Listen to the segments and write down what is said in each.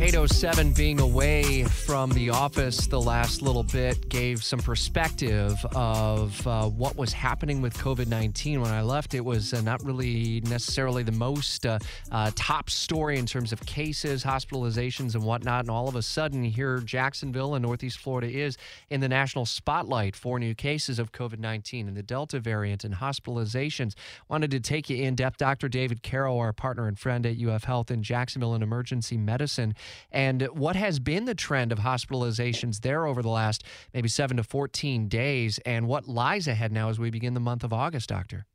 807 being away from the office the last little bit gave some perspective of uh, what was happening with COVID 19. When I left, it was uh, not really necessarily the most uh, uh, top story in terms of cases, hospitalizations, and whatnot. And all of a sudden, here Jacksonville and Northeast Florida is in the national spotlight for new cases of COVID 19 and the Delta variant and hospitalizations. Wanted to take you in depth. Dr. David Caro, our partner and friend at UF Health in Jacksonville in emergency medicine and what has been the trend of hospitalizations there over the last maybe 7 to 14 days and what lies ahead now as we begin the month of August, doctor?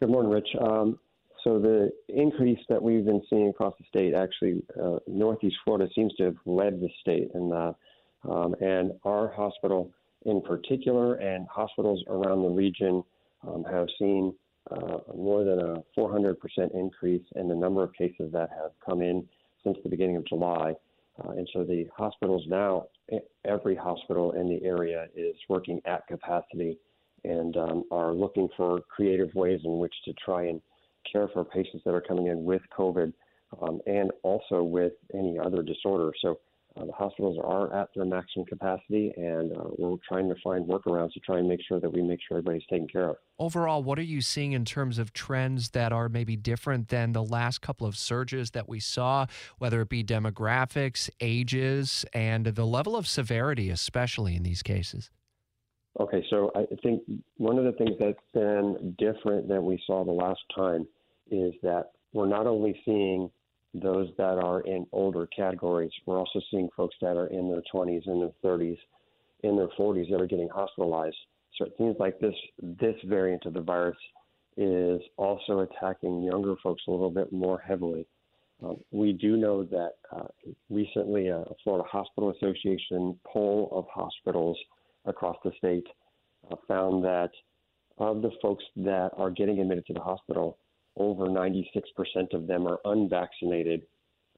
Good morning, Rich. Um, so the increase that we've been seeing across the state, actually, uh, Northeast Florida seems to have led the state, in that. um, and our hospital in particular, and hospitals around the region um, have seen uh, more than a 400% increase in the number of cases that have come in since the beginning of July. Uh, and so the hospitals now, every hospital in the area is working at capacity and um, are looking for creative ways in which to try and care for patients that are coming in with COVID um, and also with any other disorder. So uh, the hospitals are at their maximum capacity, and uh, we're trying to find workarounds to try and make sure that we make sure everybody's taken care of. Overall, what are you seeing in terms of trends that are maybe different than the last couple of surges that we saw, whether it be demographics, ages, and the level of severity, especially in these cases? Okay, so I think one of the things that's been different than we saw the last time is that we're not only seeing those that are in older categories. We're also seeing folks that are in their 20s, in their 30s, in their 40s that are getting hospitalized. So it seems like this this variant of the virus is also attacking younger folks a little bit more heavily. Um, we do know that uh, recently a Florida Hospital Association poll of hospitals across the state uh, found that of the folks that are getting admitted to the hospital, over 96% of them are unvaccinated.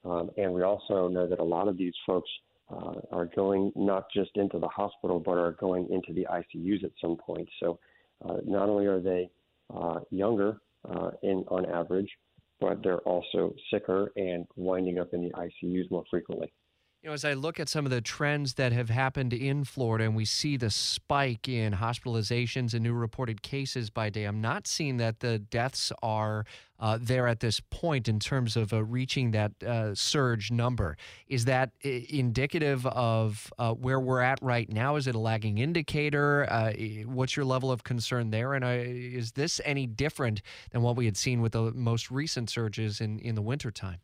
Um, and we also know that a lot of these folks uh, are going not just into the hospital, but are going into the ICUs at some point. So uh, not only are they uh, younger uh, in on average, but they're also sicker and winding up in the ICUs more frequently. You know, as I look at some of the trends that have happened in Florida and we see the spike in hospitalizations and new reported cases by day, I'm not seeing that the deaths are uh, there at this point in terms of uh, reaching that uh, surge number. Is that I- indicative of uh, where we're at right now? Is it a lagging indicator? Uh, what's your level of concern there? And uh, is this any different than what we had seen with the most recent surges in, in the wintertime?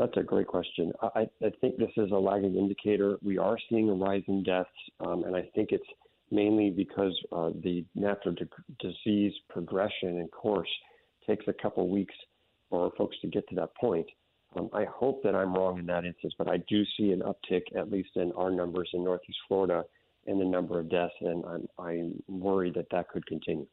That's a great question. I, I think this is a lagging indicator. We are seeing a rise in deaths, um, and I think it's mainly because uh, the natural de- disease progression and course takes a couple weeks for folks to get to that point. Um, I hope that I'm wrong in that instance, but I do see an uptick, at least in our numbers in Northeast Florida, in the number of deaths, and I'm, I'm worried that that could continue.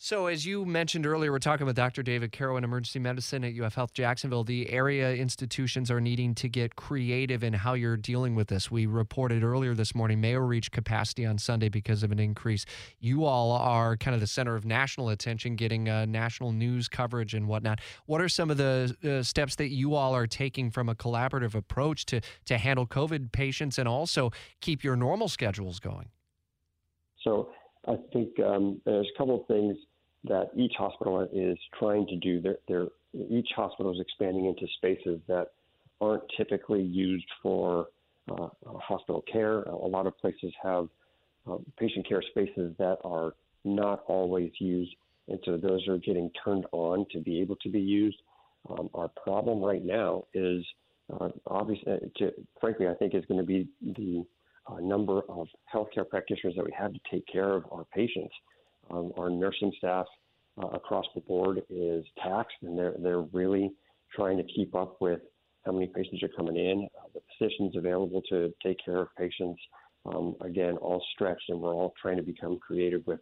So, as you mentioned earlier, we're talking with Dr. David Caro in emergency medicine at UF Health Jacksonville. The area institutions are needing to get creative in how you're dealing with this. We reported earlier this morning Mayo reached capacity on Sunday because of an increase. You all are kind of the center of national attention, getting uh, national news coverage and whatnot. What are some of the uh, steps that you all are taking from a collaborative approach to to handle COVID patients and also keep your normal schedules going? So, I think um, there's a couple of things that each hospital is trying to do. They're, they're, each hospital is expanding into spaces that aren't typically used for uh, hospital care. A lot of places have uh, patient care spaces that are not always used, and so those are getting turned on to be able to be used. Um, our problem right now is uh, obviously, uh, to, frankly, I think is going to be the uh, number of healthcare practitioners that we have to take care of our patients um, our nursing staff uh, across the board is taxed, and they're they're really trying to keep up with how many patients are coming in, uh, the physicians available to take care of patients. Um, again, all stretched, and we're all trying to become creative with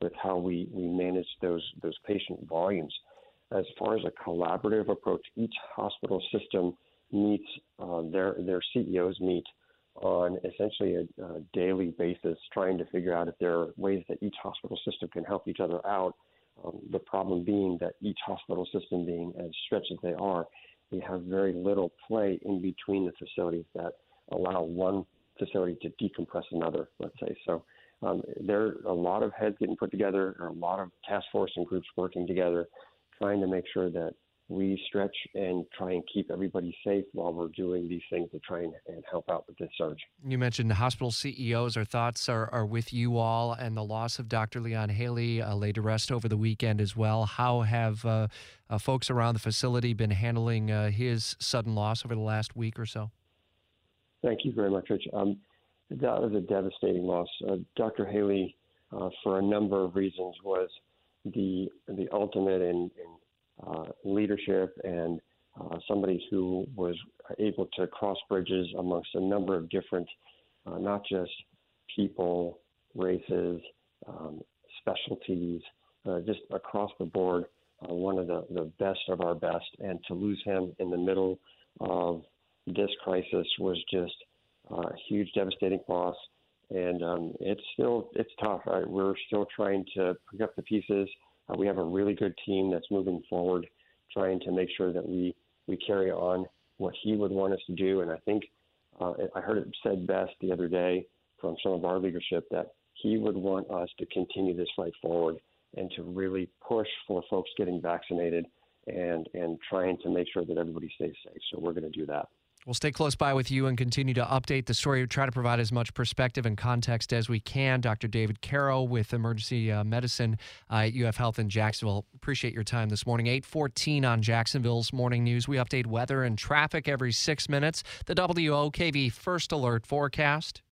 with how we, we manage those those patient volumes. As far as a collaborative approach, each hospital system meets uh, their their CEOs meet on essentially a, a daily basis, trying to figure out if there are ways that each hospital system can help each other out. Um, the problem being that each hospital system being as stretched as they are, we have very little play in between the facilities that allow one facility to decompress another, let's say. So um, there are a lot of heads getting put together, a lot of task force and groups working together, trying to make sure that we stretch and try and keep everybody safe while we're doing these things to try and, and help out with this surge. You mentioned the hospital CEOs. Our thoughts are, are with you all, and the loss of Dr. Leon Haley uh, laid to rest over the weekend as well. How have uh, uh, folks around the facility been handling uh, his sudden loss over the last week or so? Thank you very much, Rich. Um, that was a devastating loss. Uh, Dr. Haley, uh, for a number of reasons, was the the ultimate in, in uh, leadership and uh, somebody who was able to cross bridges amongst a number of different, uh, not just people, races, um, specialties, uh, just across the board, uh, one of the, the best of our best. And to lose him in the middle of this crisis was just uh, a huge, devastating loss. And um, it's still it's tough. Right? We're still trying to pick up the pieces. Uh, we have a really good team that's moving forward, trying to make sure that we we carry on what he would want us to do. And I think uh, I heard it said best the other day from some of our leadership that he would want us to continue this fight forward and to really push for folks getting vaccinated and and trying to make sure that everybody stays safe. So we're going to do that. We'll stay close by with you and continue to update the story. Try to provide as much perspective and context as we can. Dr. David Caro with emergency uh, medicine uh, at UF Health in Jacksonville. Appreciate your time this morning. 814 on Jacksonville's Morning News. We update weather and traffic every six minutes. The WOKV First Alert forecast.